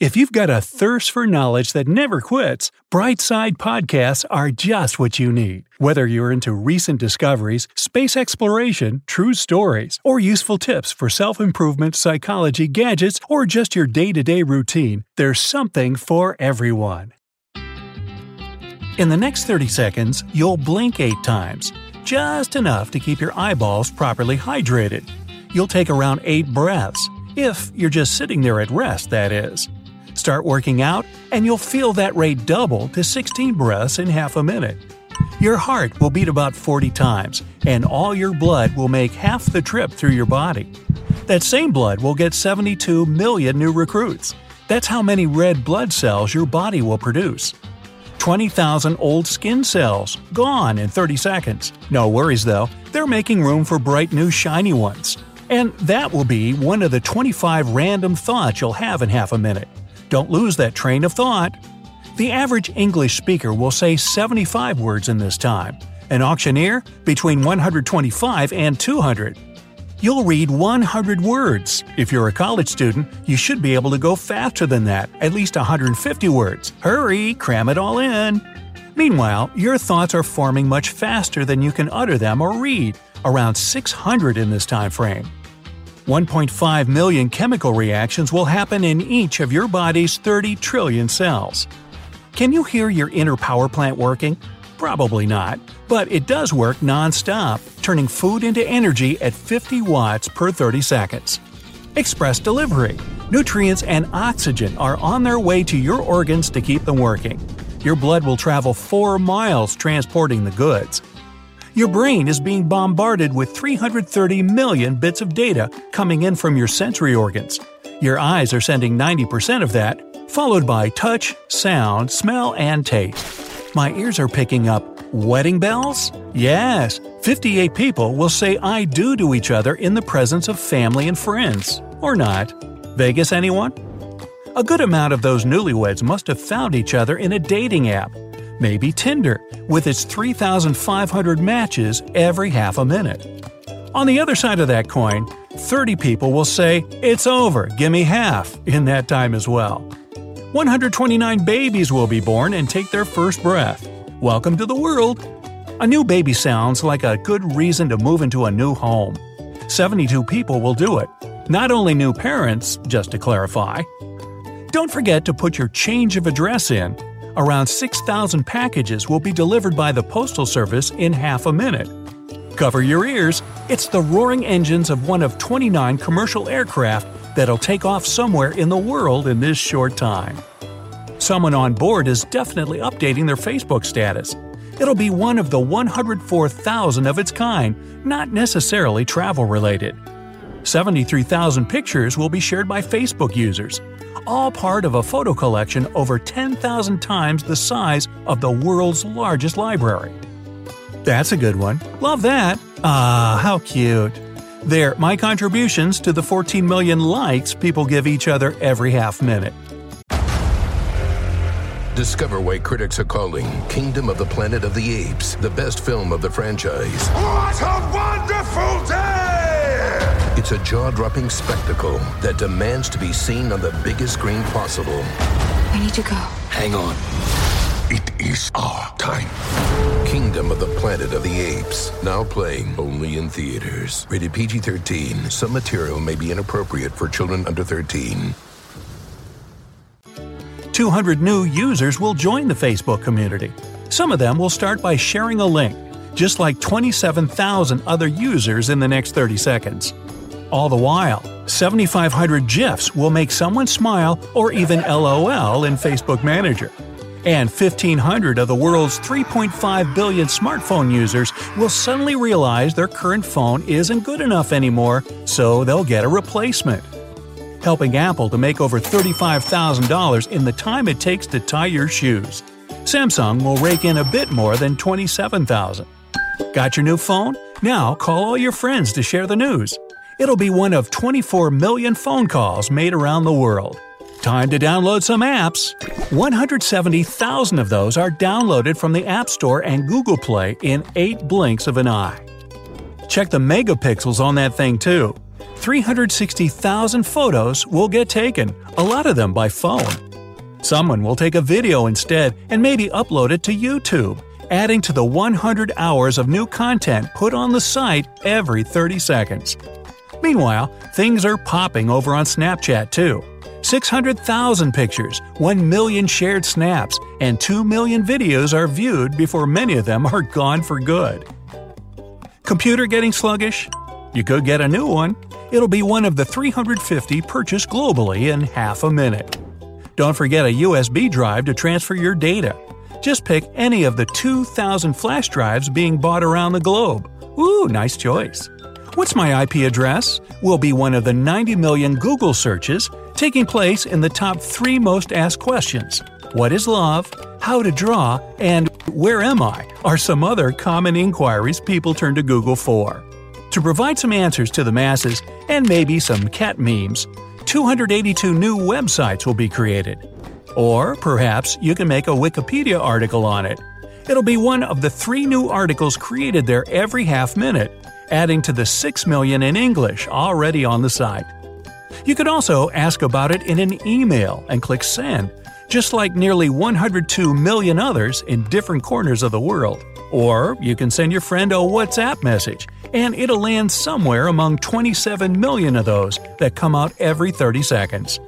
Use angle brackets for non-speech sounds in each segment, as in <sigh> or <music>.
If you've got a thirst for knowledge that never quits, Brightside Podcasts are just what you need. Whether you're into recent discoveries, space exploration, true stories, or useful tips for self improvement, psychology, gadgets, or just your day to day routine, there's something for everyone. In the next 30 seconds, you'll blink eight times, just enough to keep your eyeballs properly hydrated. You'll take around eight breaths, if you're just sitting there at rest, that is. Start working out, and you'll feel that rate double to 16 breaths in half a minute. Your heart will beat about 40 times, and all your blood will make half the trip through your body. That same blood will get 72 million new recruits. That's how many red blood cells your body will produce. 20,000 old skin cells, gone in 30 seconds. No worries though, they're making room for bright new shiny ones. And that will be one of the 25 random thoughts you'll have in half a minute. Don't lose that train of thought. The average English speaker will say 75 words in this time, an auctioneer between 125 and 200. You'll read 100 words. If you're a college student, you should be able to go faster than that, at least 150 words. Hurry, cram it all in. Meanwhile, your thoughts are forming much faster than you can utter them or read, around 600 in this time frame. 1.5 million chemical reactions will happen in each of your body's 30 trillion cells. Can you hear your inner power plant working? Probably not, but it does work non-stop, turning food into energy at 50 watts per 30 seconds. Express delivery. Nutrients and oxygen are on their way to your organs to keep them working. Your blood will travel 4 miles transporting the goods. Your brain is being bombarded with 330 million bits of data coming in from your sensory organs. Your eyes are sending 90% of that, followed by touch, sound, smell, and taste. My ears are picking up wedding bells? Yes, 58 people will say I do to each other in the presence of family and friends. Or not. Vegas, anyone? A good amount of those newlyweds must have found each other in a dating app maybe Tinder, with its 3,500 matches every half a minute. On the other side of that coin, 30 people will say, It's over, gimme half, in that time as well. 129 babies will be born and take their first breath. Welcome to the world! A new baby sounds like a good reason to move into a new home. 72 people will do it. Not only new parents, just to clarify. Don't forget to put your change of address in around 6,000 packages will be delivered by the Postal Service in half a minute. Cover your ears, it's the roaring engines of one of 29 commercial aircraft that'll take off somewhere in the world in this short time. Someone on board is definitely updating their Facebook status. It'll be one of the 104,000 of its kind, not necessarily travel related. 73,000 pictures will be shared by Facebook users, all part of a photo collection over 10,000 times the size of the world's largest library. That's a good one. Love that. Ah, how cute. There, my contributions to the 14 million likes people give each other every half minute. Discover why critics are calling Kingdom of the Planet of the Apes the best film of the franchise. What a wonderful day! It's a jaw dropping spectacle that demands to be seen on the biggest screen possible. We need to go. Hang on. It is our time. Kingdom of the Planet of the Apes. Now playing only in theaters. Rated PG 13. Some material may be inappropriate for children under 13. 200 new users will join the Facebook community. Some of them will start by sharing a link, just like 27,000 other users in the next 30 seconds. All the while, 7,500 GIFs will make someone smile or even LOL in Facebook Messenger. And 1,500 of the world's 3.5 billion smartphone users will suddenly realize their current phone isn't good enough anymore, so they'll get a replacement. helping Apple to make over $35,000 in the time it takes to tie your shoes. Samsung will rake in a bit more than $27,000. Got your new phone? Now call all your friends to share the news. It'll be one of 24 million phone calls made around the world. Time to download some apps. 170,000 of those are downloaded from the App Store and Google Play in 8 blinks of an eye. Check the megapixels on that thing too. 360,000 photos will get taken, a lot of them by phone. Someone will take a video instead and maybe upload it to YouTube, adding to the 100 hours of new content put on the site every 30 seconds. Meanwhile, things are popping over on Snapchat too. 600,000 pictures, 1 million shared snaps, and 2 million videos are viewed before many of them are gone for good. Computer getting sluggish? You could get a new one. It'll be one of the 350 purchased globally in half a minute. Don't forget a USB drive to transfer your data. Just pick any of the 2,000 flash drives being bought around the globe. Ooh, nice choice. What's my IP address? Will be one of the 90 million Google searches taking place in the top three most asked questions. What is love? How to draw? And where am I? are some other common inquiries people turn to Google for. To provide some answers to the masses, and maybe some cat memes, 282 new websites will be created. Or perhaps you can make a Wikipedia article on it. It'll be one of the three new articles created there every half minute, adding to the 6 million in English already on the site. You could also ask about it in an email and click send, just like nearly 102 million others in different corners of the world. Or you can send your friend a WhatsApp message, and it'll land somewhere among 27 million of those that come out every 30 seconds.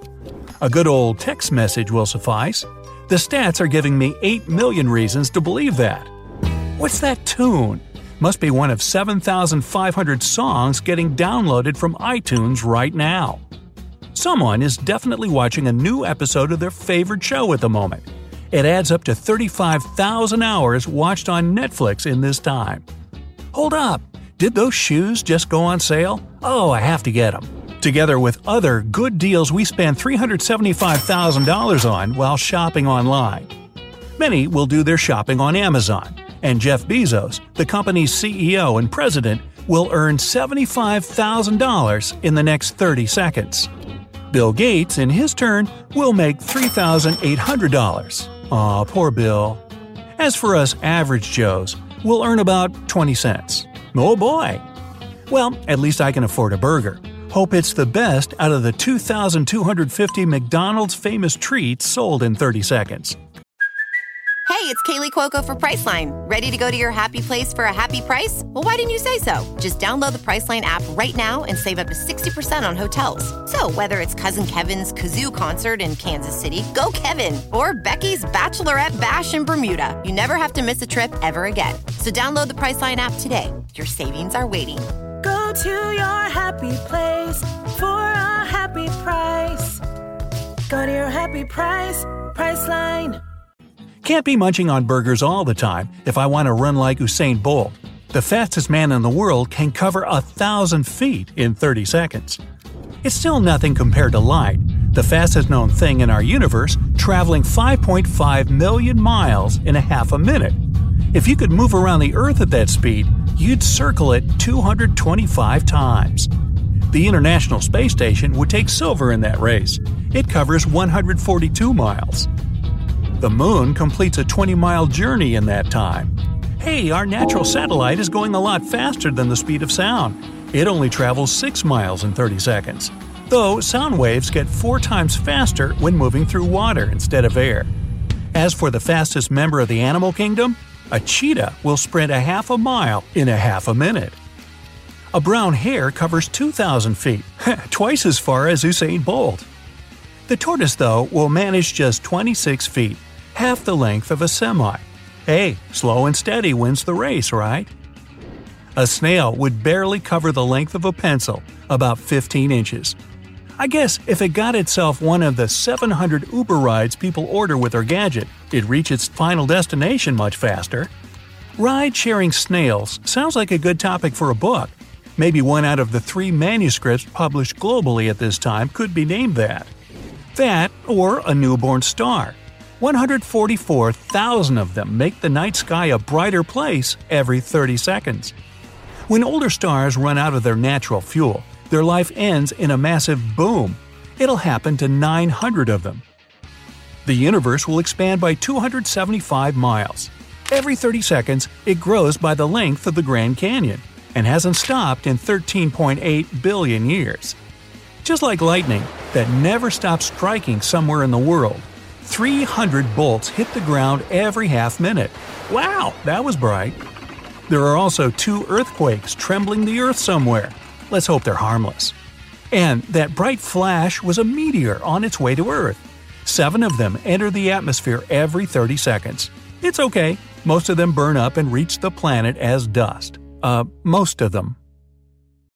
A good old text message will suffice. The stats are giving me 8 million reasons to believe that. What's that tune? Must be one of 7,500 songs getting downloaded from iTunes right now. Someone is definitely watching a new episode of their favorite show at the moment. It adds up to 35,000 hours watched on Netflix in this time. Hold up! Did those shoes just go on sale? Oh, I have to get them. Together with other good deals we spend $375,000 on while shopping online. Many will do their shopping on Amazon, and Jeff Bezos, the company's CEO and president, will earn $75,000 in the next 30 seconds. Bill Gates, in his turn, will make $3,800. Aw, poor Bill. As for us average Joes, we'll earn about 20 cents. Oh boy! Well, at least I can afford a burger. Hope it's the best out of the 2,250 McDonald's famous treats sold in 30 seconds. Hey, it's Kaley Cuoco for Priceline. Ready to go to your happy place for a happy price? Well, why didn't you say so? Just download the Priceline app right now and save up to 60% on hotels. So, whether it's Cousin Kevin's Kazoo concert in Kansas City, go Kevin, or Becky's Bachelorette Bash in Bermuda, you never have to miss a trip ever again. So, download the Priceline app today. Your savings are waiting. Go to your happy place for a happy price. Go to your happy price, Priceline. Can't be munching on burgers all the time if I want to run like Usain Bolt. The fastest man in the world can cover a thousand feet in 30 seconds. It's still nothing compared to light, the fastest known thing in our universe, traveling 5.5 million miles in a half a minute. If you could move around the Earth at that speed, you'd circle it 225 times. The International Space Station would take silver in that race. It covers 142 miles. The moon completes a 20 mile journey in that time. Hey, our natural satellite is going a lot faster than the speed of sound. It only travels 6 miles in 30 seconds. Though sound waves get 4 times faster when moving through water instead of air. As for the fastest member of the animal kingdom, a cheetah will sprint a half a mile in a half a minute. A brown hare covers 2,000 feet, <laughs> twice as far as Usain Bolt. The tortoise, though, will manage just 26 feet, half the length of a semi. Hey, slow and steady wins the race, right? A snail would barely cover the length of a pencil, about 15 inches. I guess if it got itself one of the 700 Uber rides people order with their gadget, it'd reach its final destination much faster. Ride sharing snails sounds like a good topic for a book. Maybe one out of the three manuscripts published globally at this time could be named that. That, or a newborn star. 144,000 of them make the night sky a brighter place every 30 seconds. When older stars run out of their natural fuel, their life ends in a massive boom. It'll happen to 900 of them. The universe will expand by 275 miles. Every 30 seconds, it grows by the length of the Grand Canyon and hasn't stopped in 13.8 billion years. Just like lightning that never stops striking somewhere in the world, 300 bolts hit the ground every half minute. Wow, that was bright. There are also two earthquakes trembling the earth somewhere. Let's hope they're harmless. And that bright flash was a meteor on its way to Earth. Seven of them enter the atmosphere every 30 seconds. It's okay, most of them burn up and reach the planet as dust. Uh, most of them.